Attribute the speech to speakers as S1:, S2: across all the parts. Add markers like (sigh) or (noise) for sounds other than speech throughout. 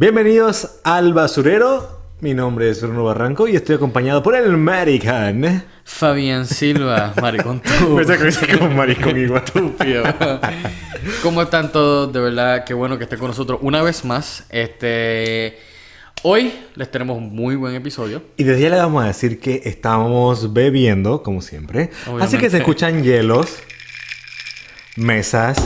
S1: Bienvenidos al basurero. Mi nombre es Bruno Barranco y estoy acompañado por el Marican.
S2: Fabián Silva, maricón (laughs) tú.
S1: Me saco como maricón (laughs) igual.
S2: Estúpido. ¿Cómo están todos? De verdad, qué bueno que estén con nosotros una vez más. Este. Hoy les tenemos un muy buen episodio.
S1: Y desde ya le vamos a decir que estamos bebiendo, como siempre. Así que se escuchan hielos, mesas,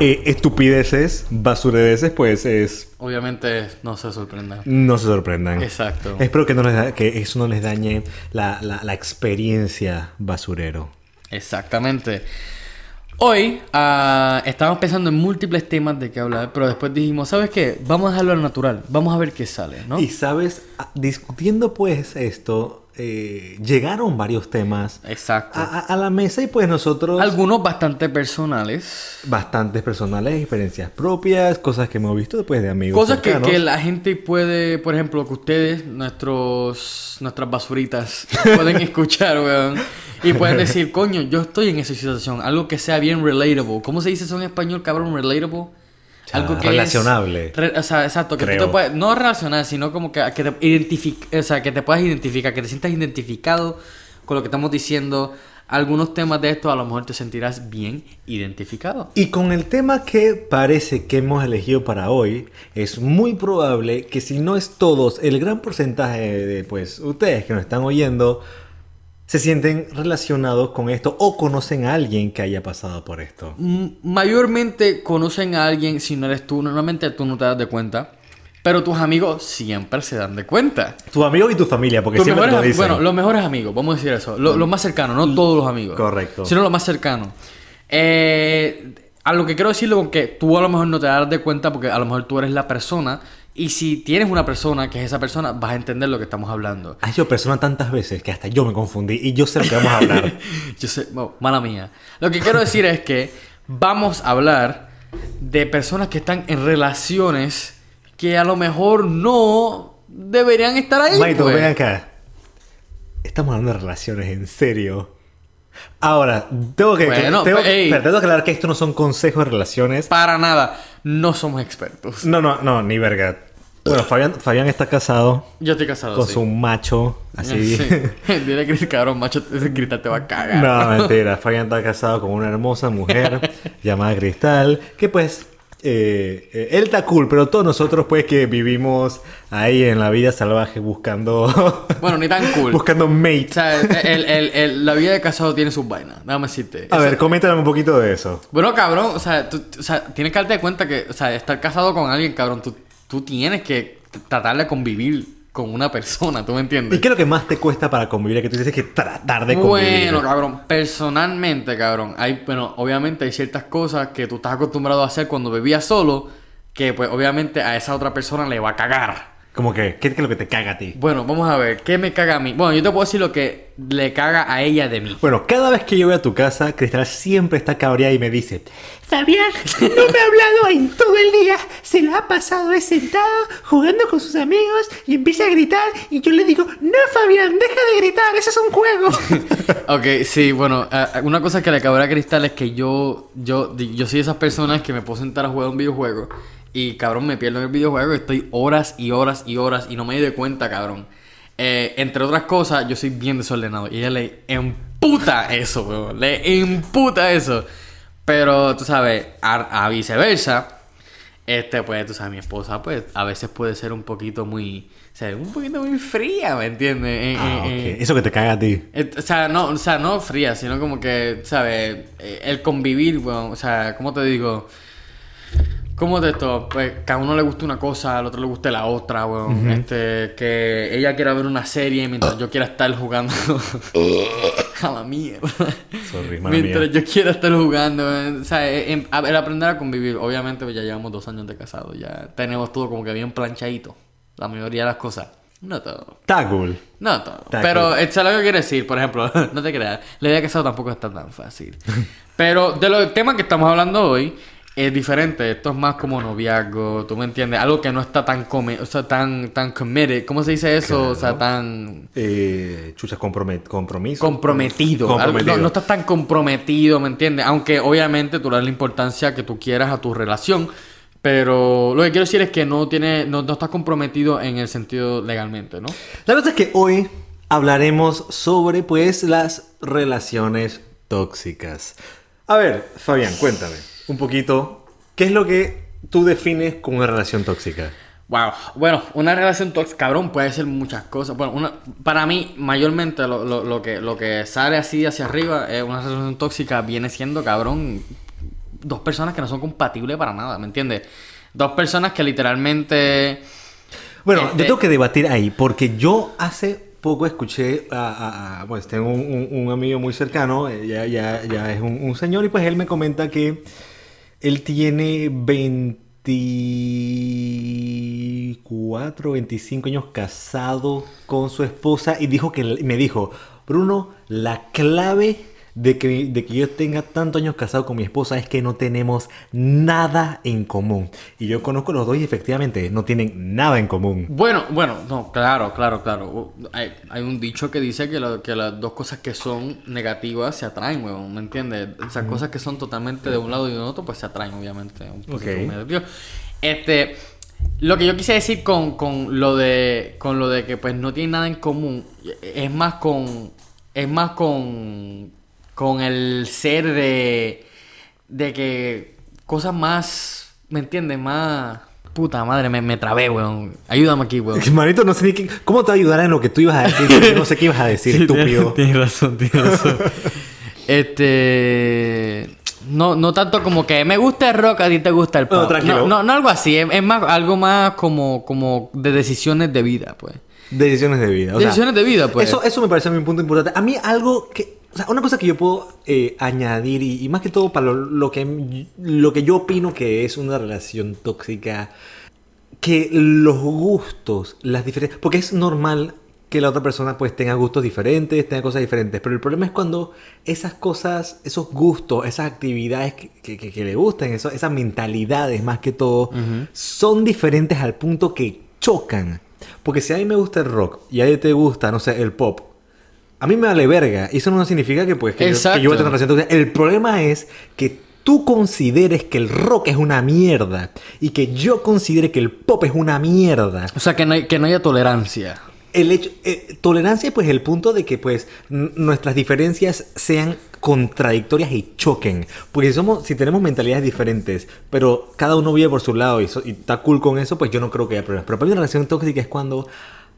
S1: eh, estupideces, basuredeces, pues es...
S2: Obviamente no se sorprendan.
S1: No se sorprendan.
S2: Exacto.
S1: Espero que, no les da- que eso no les dañe la, la- la experiencia basurero.
S2: Exactamente. Hoy ah, estábamos pensando en múltiples temas de qué hablar, pero después dijimos, ¿sabes qué? Vamos a dejarlo al natural. Vamos a ver qué sale, ¿no?
S1: Y sabes, a- discutiendo pues esto, eh, llegaron varios temas
S2: Exacto.
S1: a, la mesa y pues nosotros...
S2: Algunos bastante personales.
S1: Bastantes personales, experiencias propias, cosas que hemos visto después de amigos.
S2: Cosas que la gente puede, por ejemplo, que ustedes, nuestros, nuestras basuritas, (laughs) pueden escuchar, weón. Y pueden decir, coño, yo estoy en esa situación. Algo que sea bien relatable. ¿Cómo se dice eso en español, cabrón? Relatable.
S1: Sea,
S2: Algo que es-
S1: relacionable.
S2: re- o sea, exacto. Que te puedes, no relacionar, sino como que, que te identific- o sea, que te puedas identificar, que te sientas identificado con lo que estamos diciendo. Algunos temas de esto a lo mejor te sentirás bien identificado.
S1: Y con el tema que parece que hemos elegido para hoy, es muy probable que si no es todos, el gran porcentaje de pues ustedes que nos están oyendo se sienten relacionados con esto o conocen a alguien que haya pasado por esto.
S2: M- mayormente conocen a alguien si no eres tú. Normalmente tú no te das de cuenta. Pero tus amigos siempre se dan de cuenta.
S1: Tu amigo y tu familia, porque
S2: Tus
S1: siempre
S2: mejores
S1: lo dicen.
S2: bueno, los mejores amigos, vamos a decir eso. Lo- Los más cercanos, no todos los amigos.
S1: Correcto.
S2: Sino los más cercanos. Eh, a lo que quiero decirlo con que tú a lo mejor no te das de cuenta porque a lo mejor tú eres la persona. Y si tienes una persona que es esa persona, vas a entender lo que estamos hablando.
S1: Has sido persona tantas veces que hasta yo me confundí y yo sé lo que vamos a hablar. (laughs)
S2: Yo sé, mala mía. Lo que quiero decir es que vamos a hablar de personas que están en relaciones que a lo mejor no deberían estar ahí.
S1: Maito,
S2: pues.
S1: ven acá. Estamos hablando de relaciones, en serio. Ahora, tengo que,
S2: Bueno,
S1: tengo,
S2: pe- ey.
S1: pero tengo que aclarar que esto no son consejos de relaciones.
S2: Para nada. No somos expertos.
S1: No, no, no, ni verga. Bueno, Fabián, Fabián está casado
S2: Yo estoy casado.
S1: con
S2: sí.
S1: su macho, así.
S2: Sí. (laughs) Dile Chris, cabrón, macho, ese gritar te va a cagar.
S1: no, mentira. Fabián está casado con una hermosa mujer (laughs) llamada Cristal, que pues... eh, eh, él está cool, pero todos nosotros pues que vivimos ahí en la vida salvaje buscando... (laughs)
S2: Bueno, ni tan cool.
S1: buscando
S2: O
S1: mate.
S2: sea, el- el- el- la vida de casado tiene sus vainas. Déjame decirte.
S1: A ver, coméntame un poquito de eso.
S2: Bueno, cabrón, o sea, tú, o sea, tienes que darte cuenta que, o sea, estar casado con alguien, cabrón, tú, tú tienes que tratar de convivir con una persona, ¿tú me
S1: ¿Y
S2: entiendes?
S1: qué es lo que más te cuesta para convivir? Que tú dices que tratar de convivir.
S2: Bueno, cabrón, personalmente, cabrón, hay, bueno, obviamente hay ciertas cosas que tú estás acostumbrado a hacer cuando vivías solo, que pues obviamente a esa otra persona le va a cagar.
S1: Como que, ¿qué es lo que te caga a ti?
S2: Bueno, vamos a ver, ¿qué me caga a mí? Bueno, yo te puedo decir lo que le caga a ella de mí.
S1: Bueno, cada vez que yo voy a tu casa, Cristal siempre está cabreada y me dice: Fabián, no me ha hablado en todo el día. Se la ha pasado sentado jugando con sus amigos y empieza a gritar. Y yo le digo: No, Fabián, deja de gritar, eso es un juego. (laughs)
S2: Ok, sí, bueno, una cosa que le cabrá a Cristal es que yo, yo, yo soy de esas personas que me puedo sentar a jugar un videojuego y cabrón me pierdo en el videojuego y estoy horas y horas y horas y no me doy cuenta, cabrón. Eh, entre otras cosas, yo soy bien desordenado y ella le emputa eso, weón, le emputa eso. Pero tú sabes, a viceversa, este, pues, tú sabes, mi esposa, pues, a veces puede ser un poquito muy, o sea, un poquito muy fría, ¿me entiendes? Eh,
S1: Ah,
S2: eh,
S1: Eso que te caga a ti.
S2: eh, O sea, no, o sea, no fría, sino como que, ¿sabes? El convivir, weón. O sea, ¿cómo te digo? ¿Cómo de esto? Pues cada uno le gusta una cosa, al otro le gusta la otra, weón. Este, que ella quiera ver una serie mientras yo quiera estar jugando. (laughs) a la mierda.
S1: Sorry,
S2: mientras
S1: mía.
S2: yo quiera estar jugando, weón. O sea, eh, em- a- el aprender a convivir. Obviamente, pues ya llevamos dos años de casado. Ya tenemos todo como que bien planchadito. La mayoría de las cosas. No todo.
S1: Está cool.
S2: No todo.
S1: Está
S2: Pero,
S1: cool.
S2: ¿sabes lo que quiere decir? Por ejemplo, (laughs) no te creas, la idea de casado tampoco está tan fácil. Pero de los temas que estamos hablando hoy, es diferente. Esto es más como noviazgo, ¿tú me entiendes? Algo que no está tan come o sea, tan, tan committed. ¿Cómo se dice eso? O sea, tan
S1: Eh, chuchas, compromet compromiso.
S2: comprometido. Algo-. No, no estás tan comprometido, ¿me entiendes? Aunque obviamente tú le das la importancia que tú quieras a tu relación. Pero lo que quiero decir es que no tiene, no, no estás comprometido en el sentido legalmente, ¿no?
S1: La cosa es que hoy hablaremos sobre pues las relaciones tóxicas. A ver, Fabián, cuéntame un poquito, ¿qué es lo que tú defines como una relación tóxica?
S2: Wow. Bueno, una relación tóxica, cabrón, puede ser muchas cosas. Bueno, una, para mí, mayormente lo, lo, lo, que, lo que sale así hacia arriba, es una relación tóxica viene siendo, cabrón, dos personas que no son compatibles para nada, ¿me entiendes? Dos personas que literalmente...
S1: Bueno,
S2: Este-
S1: yo tengo que debatir ahí, porque yo hace poco escuché a, a- a- pues tengo un, un- un amigo muy cercano, eh, ya, ya, ya es un, un señor, y pues él me comenta que él tiene 24, 25 años casado con su esposa y dijo que me dijo, Bruno, la clave de que, de que yo tenga tantos años casado con mi esposa es que no tenemos nada en común. Y yo conozco a los dos y efectivamente no tienen nada en común.
S2: Bueno, bueno, no, claro, claro, claro. Uh, Hay, hay un dicho que dice que, lo- que las dos cosas que son negativas se atraen, weón, ¿me entiendes? Esas cosas que son totalmente de un lado y de otro, pues se atraen, obviamente. Un poquito
S1: Ok.
S2: negativo. Este, lo que yo quise decir con, con lo de con lo de que pues no tienen nada en común es más con es más con con el ser de de que cosas más, ¿me entiendes? Más puta madre, me, me trabé, weón. Ayúdame aquí, weón. (laughs)
S1: Manito, no sé ni qué- cómo te va a ayudar en lo que tú ibas a decir. no sé qué ibas a decir,
S2: Sí,
S1: estúpido.
S2: Tienes, (laughs) tienes razón, tienes razón. (laughs) este. No, no tanto como que me gusta el rock, a ti te gusta el pop.
S1: No, tranquilo.
S2: No, no, no algo así, es, es más algo más como, como de decisiones de vida, pues.
S1: Decisiones de vida. o sea,
S2: decisiones de vida, pues.
S1: Eso, eso me parece a mí un punto importante. A mí algo que... O sea, una cosa que yo puedo eh, añadir y, y más que todo para lo, lo que, lo que yo opino que es una relación tóxica, que los gustos, las diferencias... Porque es normal que la otra persona pues tenga gustos diferentes, tenga cosas diferentes, pero el problema es cuando esas cosas, esos gustos, esas actividades que, que- que- que le gustan, eso- esas mentalidades más que todo, son diferentes al punto que chocan. Porque si a mí me gusta el rock y a ti te gusta, no sé, el pop, a mí me vale verga. Y eso no significa que, pues, que, yo, que yo voy a tener una relación. El problema es que tú consideres que el rock es una mierda y que yo considere que el pop es una mierda.
S2: O sea, que no, hay- que no haya tolerancia.
S1: El hecho, eh, tolerancia, pues, el punto de que, pues, nuestras diferencias sean contradictorias y choquen. Porque si somos, si tenemos mentalidades diferentes, pero cada uno vive por su lado y, so- y está cool con eso, pues yo no creo que haya problemas. Pero para mí una relación tóxica es cuando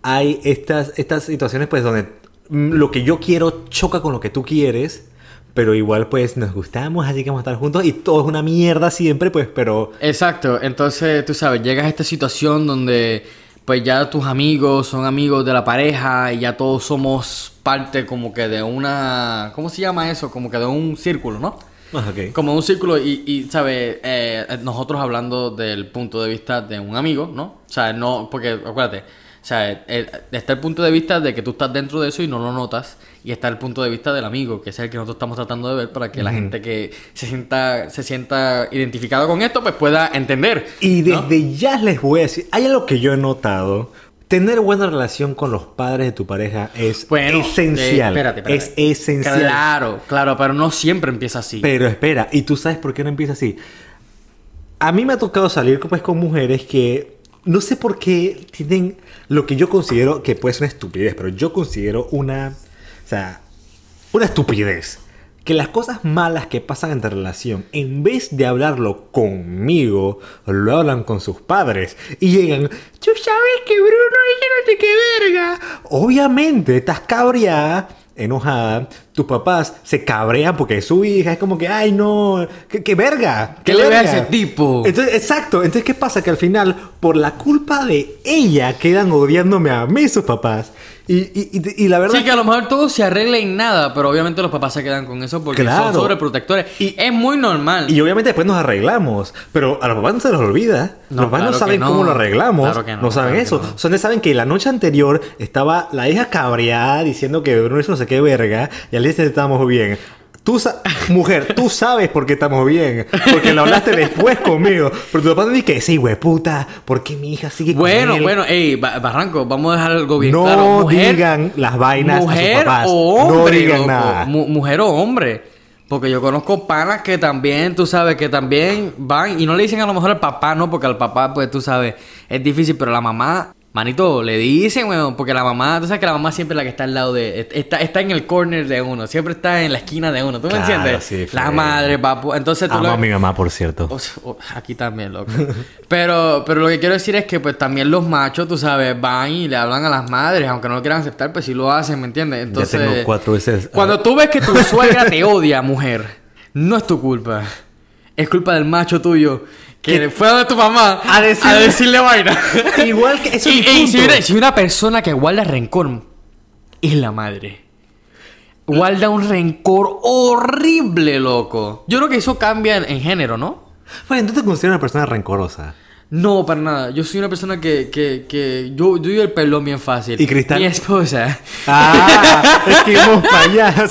S1: hay estas, estas situaciones, pues, donde lo que yo quiero choca con lo que tú quieres. Pero igual, pues, nos gustamos, así que vamos a estar juntos. Y todo es una mierda siempre, pues, pero...
S2: Exacto, entonces tú sabes, llegas a esta situación donde pues ya tus amigos son amigos de la pareja y ya todos somos parte como que de una, ¿cómo se llama eso? Como que de un círculo, ¿no?
S1: Ah.
S2: Como un círculo y, y ¿sabes? Eh, nosotros hablando del punto de vista de un amigo, ¿no? O sea, no, porque acuérdate, o sea, eh, está el punto de vista de que tú estás dentro de eso y no lo notas y está el punto de vista del amigo, que es el que nosotros estamos tratando de ver para que la gente que se sienta se sienta identificado con esto pues pueda entender.
S1: Y
S2: ¿no?
S1: desde ya les voy a decir, hay algo que yo he notado. Tener buena relación con los padres de tu pareja es
S2: Bueno,
S1: esencial.
S2: eh, espérate, espérate.
S1: Es esencial.
S2: Claro, claro, pero no siempre empieza así.
S1: Pero espera, ¿y tú sabes por qué no empieza así? A mí me ha tocado salir pues, con mujeres que no sé por qué tienen lo que yo considero que puede ser una estupidez, pero yo considero una, o sea, una estupidez. Que las cosas malas que pasan en tu relación, en vez de hablarlo conmigo, lo hablan con sus padres. Y llegan, tú sabes que Bruno, ella no sé qué verga. Obviamente, estás cabreada, enojada. Tus papás se cabrean porque es su hija. Es como que, ay, no, qué, qué verga.
S2: ¿Qué le ve a
S1: verga".
S2: ese tipo?
S1: Entonces, exacto. Entonces, ¿qué pasa? Que al final, por la culpa de ella, quedan odiándome a mí sus papás. Y, y, y- y la verdad...
S2: Sí, que a lo mejor todo se arregla en nada, pero obviamente los papás se quedan con eso porque
S1: Claro.
S2: son sobreprotectores. Y es muy normal.
S1: Y obviamente después nos arreglamos. Pero a los papás no se les olvida.
S2: No,
S1: los papás no
S2: claro
S1: saben
S2: que no.
S1: cómo lo arreglamos.
S2: Claro que no,
S1: no, saben
S2: claro que
S1: eso.
S2: no.
S1: Solo saben que la noche anterior estaba la hija cabreada diciendo que Bruno hizo no sé qué verga. Y al estábamos bien. Tú, mujer, tú (laughs) sabes por qué estamos bien. Porque lo hablaste después conmigo. Pero tu papá me dice que sí, güey, puta. ¿Por qué mi hija sigue con
S2: bueno,
S1: él?
S2: bueno, ey, Ba- Barranco, vamos a dejar algo bien
S1: no
S2: claro.
S1: Digan las vainas a sus papás.
S2: o hombre,
S1: no digan
S2: loco.
S1: nada.
S2: Mu- mujer o hombre. Porque yo conozco panas que también, tú sabes, que también van y no le dicen a lo mejor al papá, no, porque al papá, pues tú sabes, es difícil, pero la mamá, manito, le dicen, weón, porque la mamá, tú sabes que la mamá siempre es la que está al lado de, está, está en el corner de uno, siempre está en la esquina de uno, ¿tú me entiendes?
S1: sí,
S2: la madre, papu, entonces tú
S1: Amo
S2: lo-
S1: a mi mamá, por cierto.
S2: aquí también, loco. (laughs) Pero, pero lo que quiero decir es que pues también los machos, tú sabes, van y le hablan a las madres, aunque no lo quieran aceptar, pues sí lo hacen, ¿me entiendes? Entonces,
S1: tengo cuatro veces-
S2: Cuando tú ves que tu suegra te odia, mujer, no es tu culpa. Es culpa del macho tuyo. Que
S1: ¿Qué?
S2: fue donde tu mamá
S1: A
S2: a
S1: decirle-
S2: vaina. (laughs)
S1: Igual que eso
S2: y,
S1: es
S2: y si, una, si una persona que guarda rencor es la madre. Guarda un rencor horrible, loco. Yo creo que eso cambia en, en género, ¿no?
S1: Bueno, ¿tú te consideras una persona rencorosa?
S2: No, para nada. Yo soy una persona que, que, que yo, yo doy el pelón bien fácil.
S1: ¿Y Cristal?
S2: Mi esposa.
S1: Ah, es que íbamos para allá.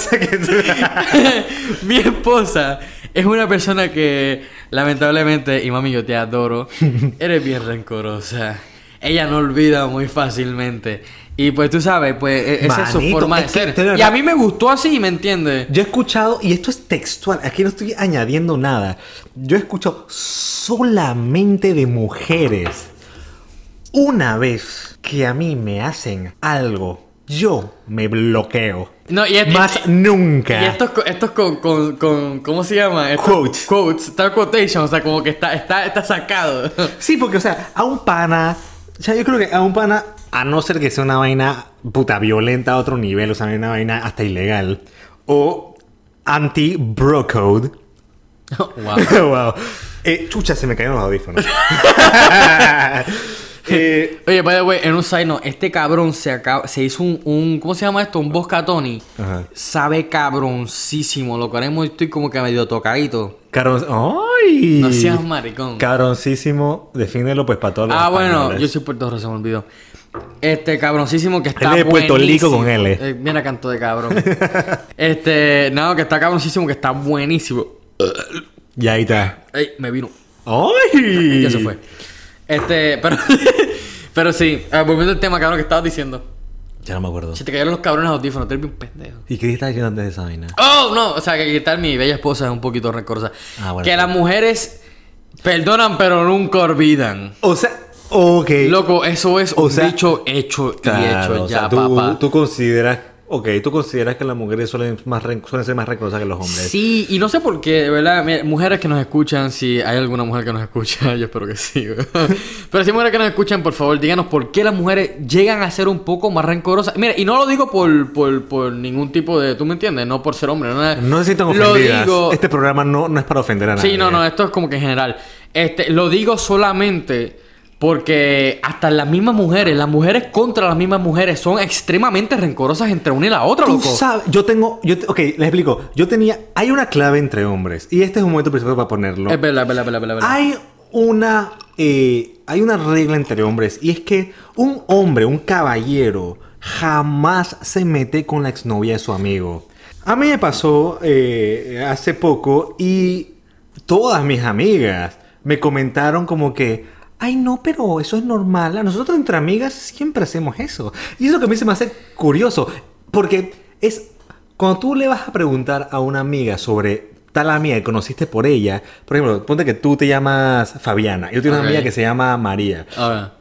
S2: Mi esposa es una persona que, lamentablemente, y mami, yo te adoro, (laughs) eres bien rencorosa. Ella no olvida muy fácilmente. Y pues tú sabes, pues e- esa es su forma de ser. Y a mí me gustó así, ¿me entiendes?
S1: Yo he escuchado, y esto es textual, aquí no estoy añadiendo nada. Yo he escuchado solamente de mujeres. Una vez que a mí me hacen algo, yo me bloqueo.
S2: No, y es-
S1: Más
S2: y-
S1: nunca.
S2: Y esto, es co- esto es con, con, con- ¿cómo se llama?
S1: Quotes.
S2: Quotes, está quotation, o sea, como que está, está, está sacado.
S1: Sí, porque, o sea, a un pana. O sea, yo creo que a un pana, a no ser que sea una vaina puta violenta a otro nivel, o sea, una vaina hasta ilegal, o anti-bro code.
S2: wow. (laughs)
S1: wow. Eh, chucha, se me cayeron los audífonos. (laughs) Eh,
S2: Oye, by the way, en un side note, este cabrón se acaba, se hizo un, un ¿cómo se llama esto? Un Bosca Tony.
S1: Ajá.
S2: Sabe cabroncísimo, lo que haremos estoy como que medio tocadito.
S1: ¡Ay!
S2: No seas maricón.
S1: Cabroncísimo, defínelo pues para todos los
S2: Ah, bueno, yo soy Puerto Rico, se me olvidó. Este cabroncísimo que está
S1: Él es de Puerto Rico con L.
S2: Eh, mira canto de cabrón. (laughs) este, no, que está cabroncísimo, que está buenísimo.
S1: Ya ahí está.
S2: Ey, me vino.
S1: ¡Ay!
S2: Ya se fue. Este, pero (laughs) pero sí, ah, volviendo al tema, cabrón, que estabas diciendo.
S1: Ya no me acuerdo.
S2: Si te cayeron los cabrones audífonos, eres bien pendejo.
S1: ¿Y qué estás diciendo antes de esa vaina?
S2: Oh, no, o sea, que quitar mi bella esposa es un poquito rencorosa.
S1: Ah, bueno,
S2: que las mujeres perdonan pero nunca olvidan.
S1: O sea, ok.
S2: Loco, eso es
S1: O
S2: un
S1: sea,
S2: dicho hecho y hecho
S1: o
S2: ya,
S1: sea, tú,
S2: papá.
S1: tú consideras, ok, tú consideras que las mujeres suelen, más suelen ser más rencorosas que los hombres.
S2: Sí, y no sé por qué, verdad, mira, mujeres que nos escuchan, si hay alguna mujer que nos escucha, (laughs) yo espero que sí. (laughs) Pero si hay mujeres que nos escuchan, por favor, díganos por qué las mujeres llegan a ser un poco más rencorosas. Mira, y no lo digo por, por, por ningún tipo de, ¿tú me entiendes? No por ser hombre, no,
S1: No se sientan
S2: Lo
S1: ofendidas.
S2: digo,
S1: Este programa no, no es para ofender a nadie.
S2: Sí, no, no, esto es como que en general. Este, lo digo solamente porque hasta las mismas mujeres, las mujeres contra las mismas mujeres son extremadamente rencorosas entre una y la otra,
S1: Tú
S2: loco.
S1: sabes, yo tengo, yo, te- ok, les explico. Yo tenía, hay una clave entre hombres y este es un momento principal para ponerlo.
S2: Es verdad, es verdad, es verdad, es verdad.
S1: Hay una, eh, hay una regla entre hombres y es que un hombre, un caballero, jamás se mete con la exnovia de su amigo. A mí me pasó eh, hace poco y todas mis amigas me comentaron como que, ay no, pero eso es normal. A nosotros entre amigas siempre hacemos eso. Y eso que a mí se me hace curioso, porque es cuando tú le vas a preguntar a una amiga sobre tal amiga que conociste por ella, por ejemplo, ponte que tú te llamas Fabiana yo tengo una amiga que se llama María.
S2: Ahora,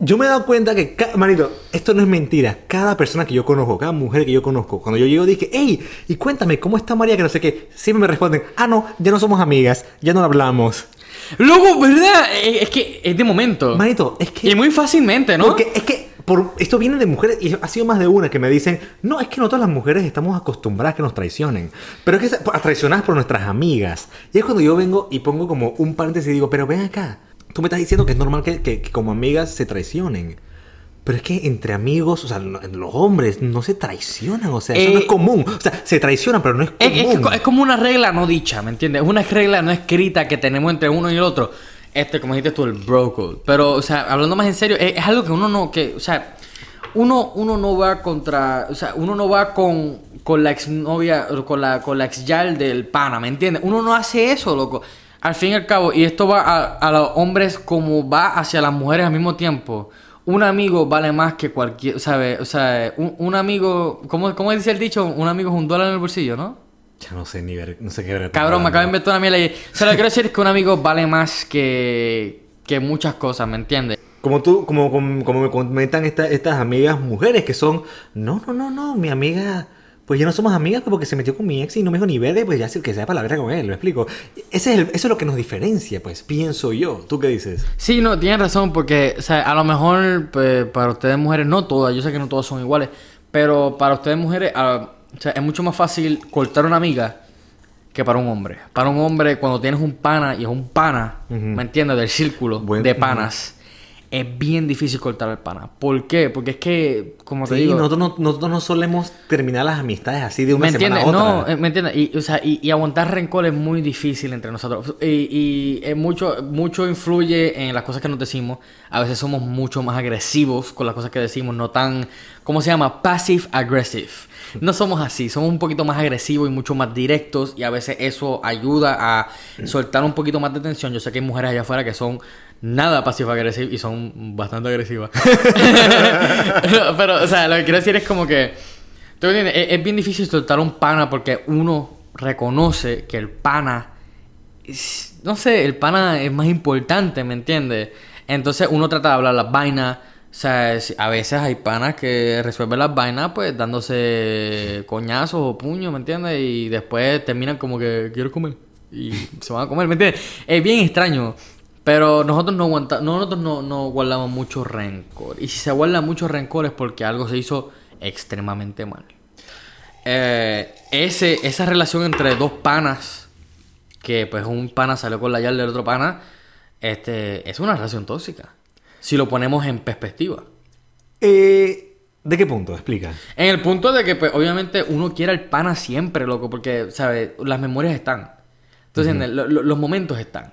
S1: Yo me he dado cuenta que, manito, esto no es mentira. Cada persona que yo conozco, cada mujer que yo conozco, cuando yo llego dije, hey, y cuéntame, ¿cómo está María? Que no sé qué. Siempre me responden, ah, no, ya no somos amigas, ya no hablamos.
S2: Loco, ¿verdad? Es es que es de momento.
S1: Manito, es que...
S2: Y muy fácilmente, ¿no?
S1: Porque es que por, esto viene de mujeres, y ha sido más de una que me dicen, no, es que no todas las mujeres estamos acostumbradas a que nos traicionen, pero es que traicionadas por nuestras amigas. Y es cuando yo vengo y pongo como un paréntesis y digo, pero ven acá, tú me estás diciendo que es normal que, que- que como amigas se traicionen. Pero es que entre amigos, o sea, lo- los hombres no se traicionan, o sea, eso no
S2: Eh,
S1: es común. O sea, se traicionan, pero no es
S2: Es, es
S1: común.
S2: es como una regla no dicha, ¿me entiendes? Es una regla no escrita que tenemos entre uno y el otro. Este, como dijiste tú, el bro code. Pero, o sea, hablando más en serio, es, es algo que uno no, que, o sea, uno, uno no va contra, o sea, uno no va con, con la exnovia, con la, con la ex yal del pana, ¿me entiendes? Uno no hace eso, loco. Al fin y al cabo, y esto va a, a los hombres como va hacia las mujeres al mismo tiempo. Un amigo vale más que cualquier, ¿sabes? O sea, un, un amigo, ¿cómo, ¿cómo dice el dicho? Un amigo es un dólar en el bolsillo, ¿no?
S1: Ya no sé ni ver, no sé qué ver.
S2: Cabrón, me acabo de inventar una mierda y... O sea, lo que quiero decir es que un amigo vale más que, que muchas cosas, ¿me entiendes?
S1: Como tú, como, como, como me comentan esta- estas amigas mujeres que son, no, no, no, no, mi amiga, pues ya no somos amigas porque se metió con mi ex y no me dijo ni verde, pues ya sé que sea para la verga con él, ¿me explico? Ese es el- eso es lo que nos diferencia, pues, pienso yo. ¿Tú qué dices?
S2: Sí, no, tienes razón, porque, o sea, a lo mejor pues, para ustedes mujeres, no todas, yo sé que no todas son iguales, pero para ustedes mujeres, ah, o sea, es mucho más fácil cortar una amiga que para un hombre. Para un hombre, cuando tienes un pana y es un pana. ¿me entiendes? Del círculo
S1: Buen-
S2: de panas, es bien difícil cortar el pana. ¿Por qué? Porque es que, como te
S1: Sí,
S2: digo...
S1: nosotros no, nosotros no solemos terminar las amistades así de una
S2: ¿Me
S1: semana a
S2: No,
S1: otra.
S2: eh, ¿me entiendes? Y, o sea, y, y aguantar rencor es muy difícil entre nosotros. Y, y mucho, mucho influye en las cosas que nos decimos. A veces somos mucho más agresivos con las cosas que decimos, no tan, ¿cómo se llama? Passive aggressive. No somos así, somos un poquito más agresivos y mucho más directos y a veces eso ayuda a soltar un poquito más de tensión. Yo sé que hay mujeres allá afuera que son nada passive aggressive y son bastante agresivas. (laughs) pero, pero, o sea, lo que quiero decir es como que ¿Tú me entiendes? Es, es bien difícil soltar un pana porque uno reconoce que el pana. es- no sé, el pana es más importante, ¿me entiendes? Entonces uno trata de hablar las vainas. O sea, es- a veces hay panas que resuelven las vainas pues dándose coñazos o puños, ¿me entiendes? Y después terminan como que quiero comer. Y se van a comer, ¿me entiendes? Es bien extraño. Pero nosotros no aguanta, nosotros no, no guardamos mucho rencor. Y si se guarda mucho rencor es porque algo se hizo extremadamente mal. Eh, ese, esa relación entre dos panas, que pues un pana salió con la yarda del otro pana, este, es una relación tóxica. Si lo ponemos en perspectiva.
S1: Eh, ¿De qué punto? Explica.
S2: En el punto de que, pues, obviamente, uno quiere al pana siempre, loco, porque, ¿sabes? Las memorias están. Entonces, lo- lo- los momentos están.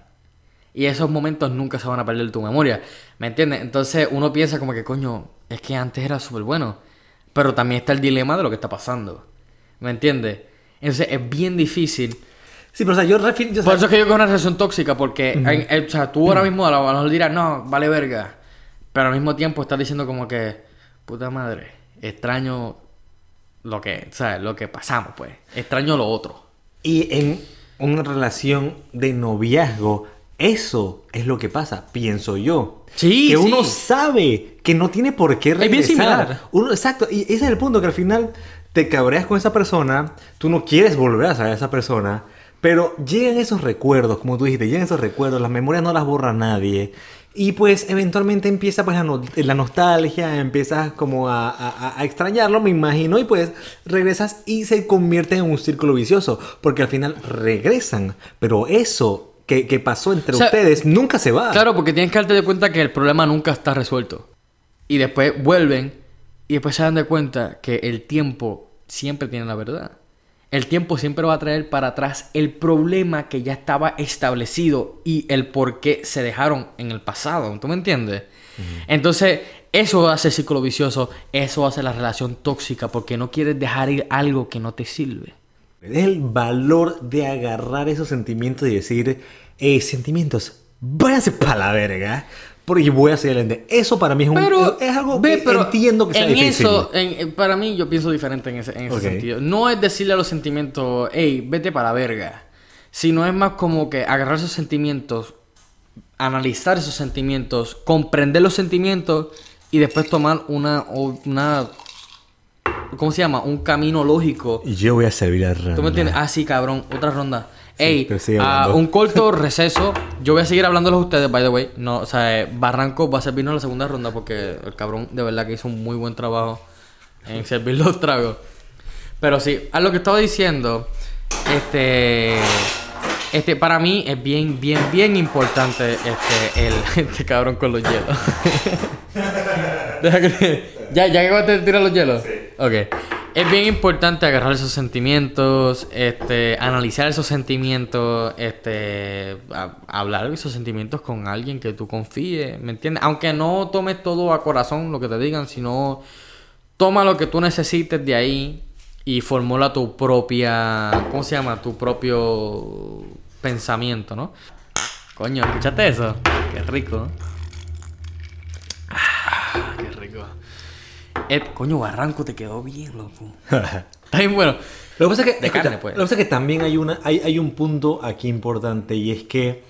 S2: Y esos momentos nunca se van a perder de tu memoria. ¿Me entiendes? Entonces, uno piensa como que, coño, es que antes era súper bueno. Pero también está el dilema de lo que está pasando. ¿Me entiendes? Entonces, es bien difícil.
S1: Sí, pero o sea, yo refiero... yo-
S2: Por eso es que yo creo una relación tóxica, porque, en- eh, o sea, tú ahora mismo a lo a lo mejor dirás, no, vale verga. Pero al mismo tiempo estás diciendo como que, puta madre, extraño lo que, ¿sabes? Lo que pasamos, pues. Extraño lo otro.
S1: Y en una relación de noviazgo, eso es lo que pasa, pienso yo.
S2: Sí,
S1: Que
S2: sí.
S1: uno sabe que no tiene por qué
S2: bien
S1: regresar.
S2: similar.
S1: Uno, exacto, y ese es el punto, que al final te cabreas con esa persona, tú no quieres volver a saber a esa persona, pero llegan esos recuerdos, como tú dijiste, llegan esos recuerdos, las memorias no las borra nadie. Y pues eventualmente empieza pues la, no- la nostalgia, empiezas como a, a- a extrañarlo, me imagino, y pues regresas y se convierte en un círculo vicioso, porque al final regresan, pero eso que, que pasó entre
S2: O sea,
S1: ustedes nunca se va.
S2: Claro, porque tienes que darte de cuenta que el problema nunca está resuelto. Y después vuelven y después se dan de cuenta que el tiempo siempre tiene la verdad. El tiempo siempre va a traer para atrás el problema que ya estaba establecido y el por qué se dejaron en el pasado. ¿Tú me entiendes? Entonces, eso hace el círculo vicioso, eso hace la relación tóxica porque no quieres dejar ir algo que no te sirve.
S1: Es el valor de agarrar esos sentimientos y decir, eh, sentimientos, váyanse para la verga. Porque voy a seguir adelante. Eso para mí es, un,
S2: Pero,
S1: es algo
S2: ve,
S1: que
S2: pero
S1: entiendo que sea
S2: en
S1: difícil.
S2: Eso, en- en- para mí, yo pienso diferente en ese, en ese
S1: Ok.
S2: sentido. No es decirle a los sentimientos, hey, vete para la verga. Sino es más como que agarrar esos sentimientos, analizar esos sentimientos, comprender los sentimientos y después tomar una, una ¿cómo se llama? Un camino lógico.
S1: Y yo voy a servir a ronda.
S2: ¿Tú me entiendes? Ah, sí, cabrón. Otra ronda. Ey,
S1: sigue
S2: ah,
S1: hablando.
S2: un corto (laughs) receso. Yo voy a seguir hablándolos a ustedes, by the way. No, o sea, eh, Barranco va a servirnos la segunda ronda porque el cabrón de verdad que hizo un muy buen trabajo en (laughs) servir los tragos. Pero sí, a lo que estaba diciendo, este, este, para mí es bien, bien, bien importante este, el, (laughs) este cabrón con los hielos. Deja que- ya, ya que de tirar los hielos. Ok. Es bien importante agarrar esos sentimientos, este, analizar esos sentimientos, este, hablar de esos sentimientos con alguien que tú confíes, ¿me entiendes? Aunque no tomes todo a corazón lo que te digan, sino toma lo que tú necesites de ahí y formula tu propia, ¿cómo se llama? Tu propio pensamiento, ¿no? Coño, ¿escuchaste eso? Qué rico. Ah, qué Ed, coño, Barranco te quedó bien, loco. (laughs) Está bien bueno.
S1: Lo que pasa es que,
S2: De
S1: escucha,
S2: carne, pues.
S1: lo que pasa es que también hay, una, hay, hay un punto aquí importante y es que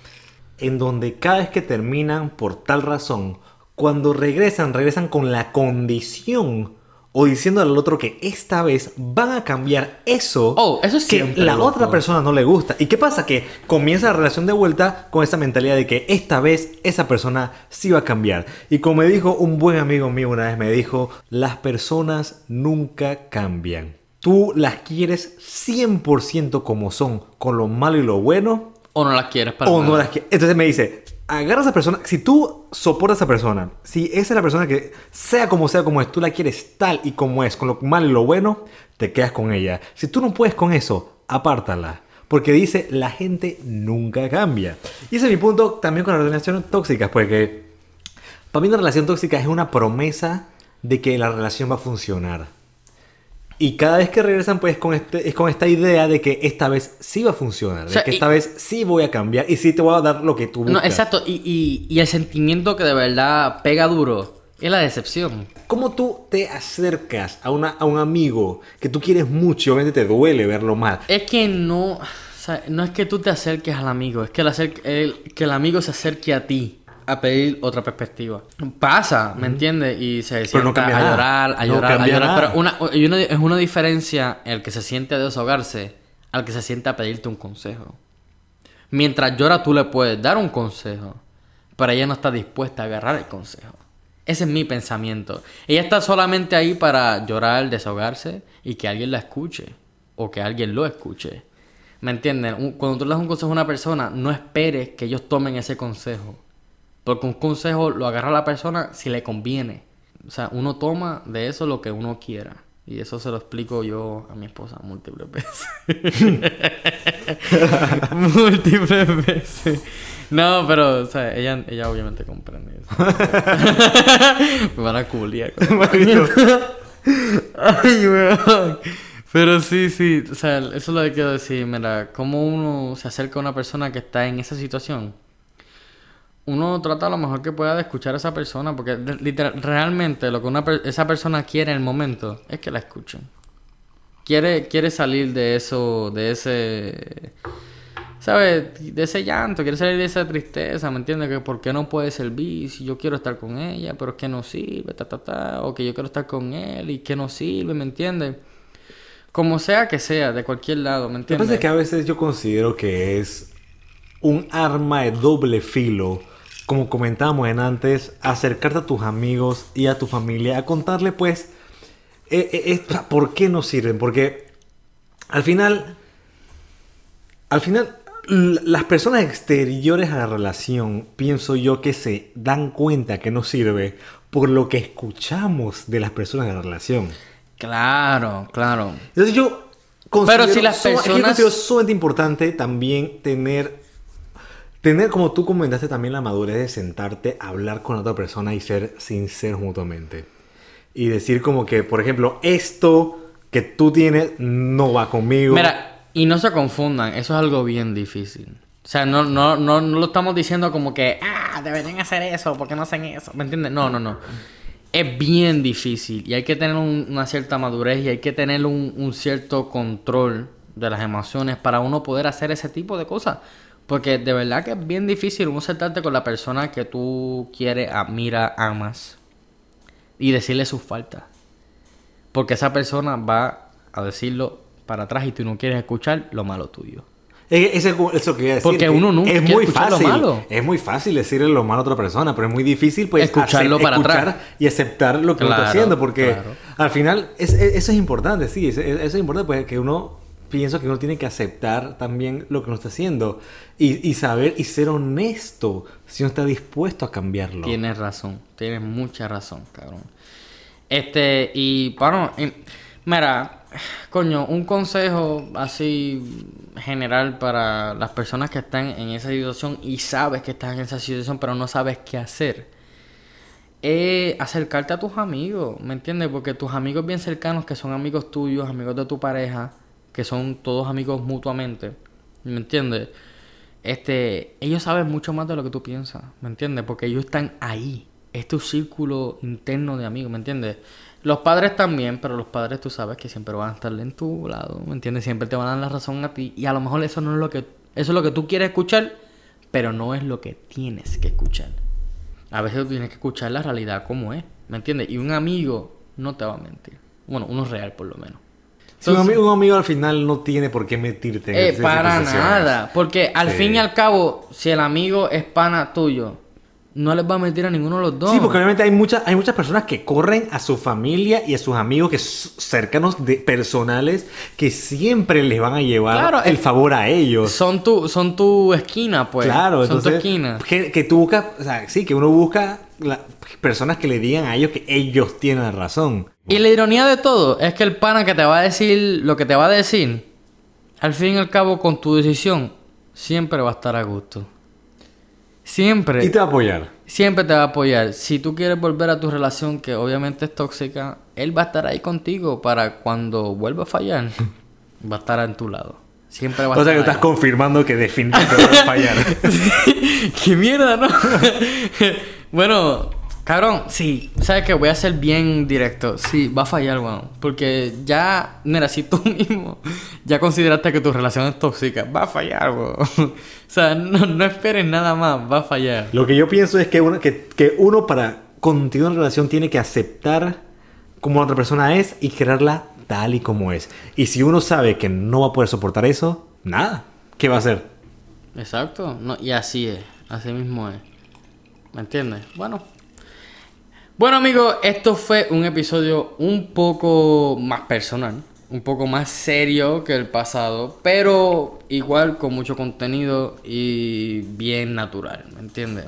S1: en donde cada vez que terminan por tal razón, cuando regresan, regresan con la condición o diciendo al otro que esta vez van a cambiar eso
S2: Oh, eso es
S1: que la
S2: loco.
S1: otra persona no le gusta. ¿Y qué pasa? Que comienza la relación de vuelta con esa mentalidad de que esta vez esa persona sí va a cambiar. Y como me dijo un buen amigo mío una vez, me dijo, las personas nunca cambian. Tú las quieres 100% como son, con lo malo y lo bueno,
S2: O no las quieres para
S1: o no las quieres. Entonces me dice, agarra a esa persona, si tú soportas a esa persona, si esa es la persona que, sea como sea como es, tú la quieres tal y como es, con lo malo y lo bueno, te quedas con ella. Si tú no puedes con eso, apártala. Porque dice, la gente nunca cambia. Y ese es mi punto también con las relaciones tóxicas, porque para mí una relación tóxica es una promesa de que la relación va a funcionar. Y cada vez que regresan, pues con este, es con esta idea de que esta vez sí va a funcionar,
S2: O sea,
S1: de que
S2: y-
S1: esta vez sí voy a cambiar y sí te voy a dar lo que tú buscas.
S2: No, exacto. Y, y, y el sentimiento que de verdad pega duro es la decepción.
S1: ¿Cómo tú te acercas a, una, a un amigo que tú quieres mucho y obviamente te duele verlo mal?
S2: Es que no. o sea, no es que tú te acerques al amigo, es que el, acer- el- que el amigo se acerque a ti a pedir otra perspectiva. Pasa, ¿me entiendes? Y se
S1: no
S2: sienta
S1: cambia
S2: a llorar, a
S1: No
S2: llorar, a llorar. Pero una, y una- es una diferencia el que se siente a desahogarse al que se siente a pedirte un consejo. Mientras llora, tú le puedes dar un consejo, pero ella no está dispuesta a agarrar el consejo. Ese es mi pensamiento. Ella está solamente ahí para llorar, desahogarse y que alguien la escuche o que alguien lo escuche. ¿Me entienden? Cuando tú le das un consejo a una persona, no esperes que ellos tomen ese consejo. Porque un consejo lo agarra la persona si le conviene. O sea, uno toma de eso lo que uno quiera. Y eso se lo explico yo a mi esposa múltiples veces. (laughs) múltiples veces. No, pero, o sea, ella, ella obviamente comprende eso. Me van a culiar. Ay, weón. Pero sí, sí, o sea, eso es lo que quiero decir. Mira, cómo uno se acerca a una persona que está en esa situación. Uno trata lo mejor que pueda de escuchar a esa persona, porque literal, realmente lo que una per- esa persona quiere en el momento es que la escuchen. Quiere, quiere salir de eso, de ese, ¿sabes? De ese llanto, quiere salir de esa tristeza, ¿me entiendes? Que por qué no puede servir si yo quiero estar con ella, pero es que no sirve, ta, ta, ta, o que yo quiero estar con él y que no sirve, ¿me entiendes? Como sea que sea, de cualquier lado, ¿me
S1: Lo que
S2: entiendes?
S1: pasa es que a veces yo considero que es un arma de doble filo, como comentábamos en antes, acercarte a tus amigos y a tu familia, a contarle pues eh, eh, eh, por qué no sirven, porque al final, al final, las personas exteriores a la relación, pienso yo que se dan cuenta que no sirve por lo que escuchamos de las personas de la relación.
S2: Claro, claro.
S1: Entonces yo considero,
S2: Pero si las
S1: suma- es que yo
S2: personas-
S1: considero sumamente importante también tener, tener, como tú comentaste, también la madurez de sentarte, hablar con otra persona y ser sinceros mutuamente. Y decir como que, por ejemplo, esto que tú tienes no va conmigo.
S2: Mira, y no se confundan, eso es algo bien difícil. O sea, no, no, no, no lo estamos diciendo como que, ah, deberían hacer eso, ¿por qué no hacen eso? ¿Me entiendes? No, no, no. Es bien difícil y hay que tener un- una cierta madurez y hay que tener un, un cierto control de las emociones para uno poder hacer ese tipo de cosas. Porque de verdad que es bien difícil uno sentarte con la persona que tú quieres, admira, amas y decirle sus faltas. Porque esa persona va a decirlo para atrás y tú no quieres escuchar lo malo tuyo.
S1: Es- es eso es lo que decir.
S2: Porque
S1: que
S2: uno nunca
S1: es muy
S2: escuchar lo
S1: fácil.
S2: malo.
S1: Es muy fácil decirle lo malo a otra persona, pero es muy difícil pues
S2: Escucharlo
S1: hacer-
S2: para
S1: escuchar
S2: atrás.
S1: y aceptar lo que uno está haciendo, porque
S2: claro.
S1: al final es- es- eso es importante, sí, es- es- eso es importante pues que uno pienso que uno tiene que aceptar también lo que uno está haciendo y, saber y ser honesto si uno está dispuesto a cambiarlo.
S2: Tienes razón, tienes mucha razón, cabrón. Este, y bueno, y- mira, coño, un consejo así general para las personas que están en esa situación y sabes que estás en esa situación, pero no sabes qué hacer. Es acercarte a tus amigos, ¿me entiendes? Porque tus amigos bien cercanos, que son amigos tuyos, amigos de tu pareja, que son todos amigos mutuamente, ¿me entiendes? Este, ellos saben mucho más de lo que tú piensas, ¿me entiendes? Porque ellos están ahí. es tu círculo interno de amigos, ¿me entiendes? Los padres también, pero los padres tú sabes que siempre van a estar en tu lado, ¿me entiendes? Siempre te van a dar la razón a ti y a lo mejor eso no es lo que eso es lo que tú quieres escuchar, pero no es lo que tienes que escuchar. A veces tú tienes que escuchar la realidad como es, ¿me entiendes? Y un amigo no te va a mentir. Bueno, uno real por lo menos.
S1: Un, amigo, un amigo al final no tiene por qué mentirte. en
S2: Eh, para nada. Porque al
S1: Sí.
S2: fin y al cabo, si el amigo es pana tuyo, no les va a mentir a ninguno de los dos.
S1: Sí, porque obviamente hay muchas, hay muchas personas que corren a su familia y a sus amigos que cercanos de personales que siempre les van a llevar
S2: Claro,
S1: el
S2: es-
S1: favor a ellos.
S2: Son tu, son tu esquina, pues.
S1: claro,
S2: son
S1: entonces
S2: tu esquina.
S1: Que, que tú buscas, o sea, sí, que uno busca la- personas que le digan a ellos que ellos tienen razón.
S2: Y la ironía de todo es que el pana que te va a decir lo que te va a decir, al fin y al cabo, con tu decisión, siempre va a estar a gusto. Siempre.
S1: Y te va a apoyar.
S2: Siempre te va a apoyar. Si tú quieres volver a tu relación, que obviamente es tóxica, él va a estar ahí contigo para cuando vuelva a fallar, va a estar en tu lado. Siempre va a
S1: O sea que
S2: estar
S1: estás confirmando que definitivamente va a fallar. (laughs)
S2: ¡Qué mierda, no! (laughs) bueno, cabrón, sí. ¿Sabes qué? Voy a ser bien directo. Sí, va a fallar, weón. Porque ya, mira, si tú (laughs) mismo ya consideraste que tu relación es tóxica, va a fallar, weón. (laughs) o sea, no, no esperes nada más, va a fallar.
S1: Lo que yo pienso es que uno, que, que uno para continuar una relación tiene que aceptar como la otra persona es y quererla tal y como es. Y si uno sabe que no va a poder soportar eso, nada. ¿Qué va a hacer?
S2: Exacto, no, y así es, así mismo es. ¿Me entiendes? Bueno. Bueno amigos, esto fue un episodio un poco más personal, un poco más serio que el pasado, pero igual con mucho contenido y bien natural, ¿me entiendes?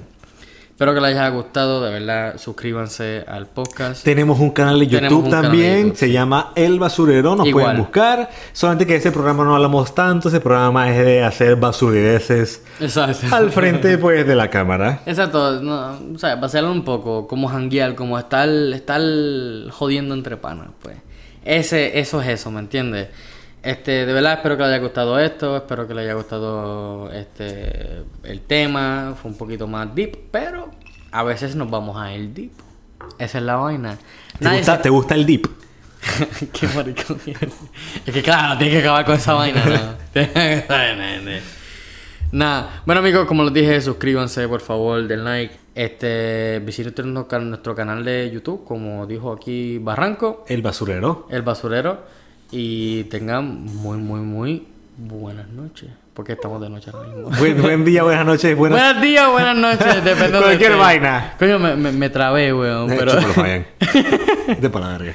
S2: Espero que les haya gustado, de verdad, suscríbanse al podcast.
S1: Tenemos un canal de YouTube
S2: canal de
S1: también,
S2: YouTube,
S1: se
S2: sí.
S1: llama El Basurero, nos
S2: Igual.
S1: pueden buscar. Solamente que ese programa no hablamos tanto, ese programa es de hacer basurideces
S2: Exacto.
S1: al frente (laughs) pues de la cámara.
S2: Exacto, no, o sea, vacilar un poco, como janguear, como estar, estar jodiendo entre panas, pues. Ese, eso es eso, ¿me entiendes? Este, de verdad espero que les haya gustado esto, espero que les haya gustado este el tema, fue un poquito más deep, pero a veces nos vamos a ir deep. Esa es la vaina.
S1: ¿Te
S2: Nadie
S1: gusta,
S2: se-
S1: te gusta el dip? (laughs)
S2: Qué maricón. es que claro, tienes que acabar con esa vaina, ¿no? (laughs) (laughs) Nada. Bueno amigos, como les dije, suscríbanse por favor, den like. Este, visiten nuestro canal de YouTube, como dijo aquí Barranco,
S1: El Basurero.
S2: El Basurero. Y tengan muy, muy, muy buenas noches. Porque estamos de noche ahora mismo.
S1: Buen, buen día, buenas noches, buenas...
S2: Buenos días, buenas noches, (laughs) depende de
S1: Cualquier
S2: usted.
S1: vaina.
S2: Coño, me, me, me trabé, weón.
S1: Eh,
S2: Pero... (laughs)
S1: Vete para la verga.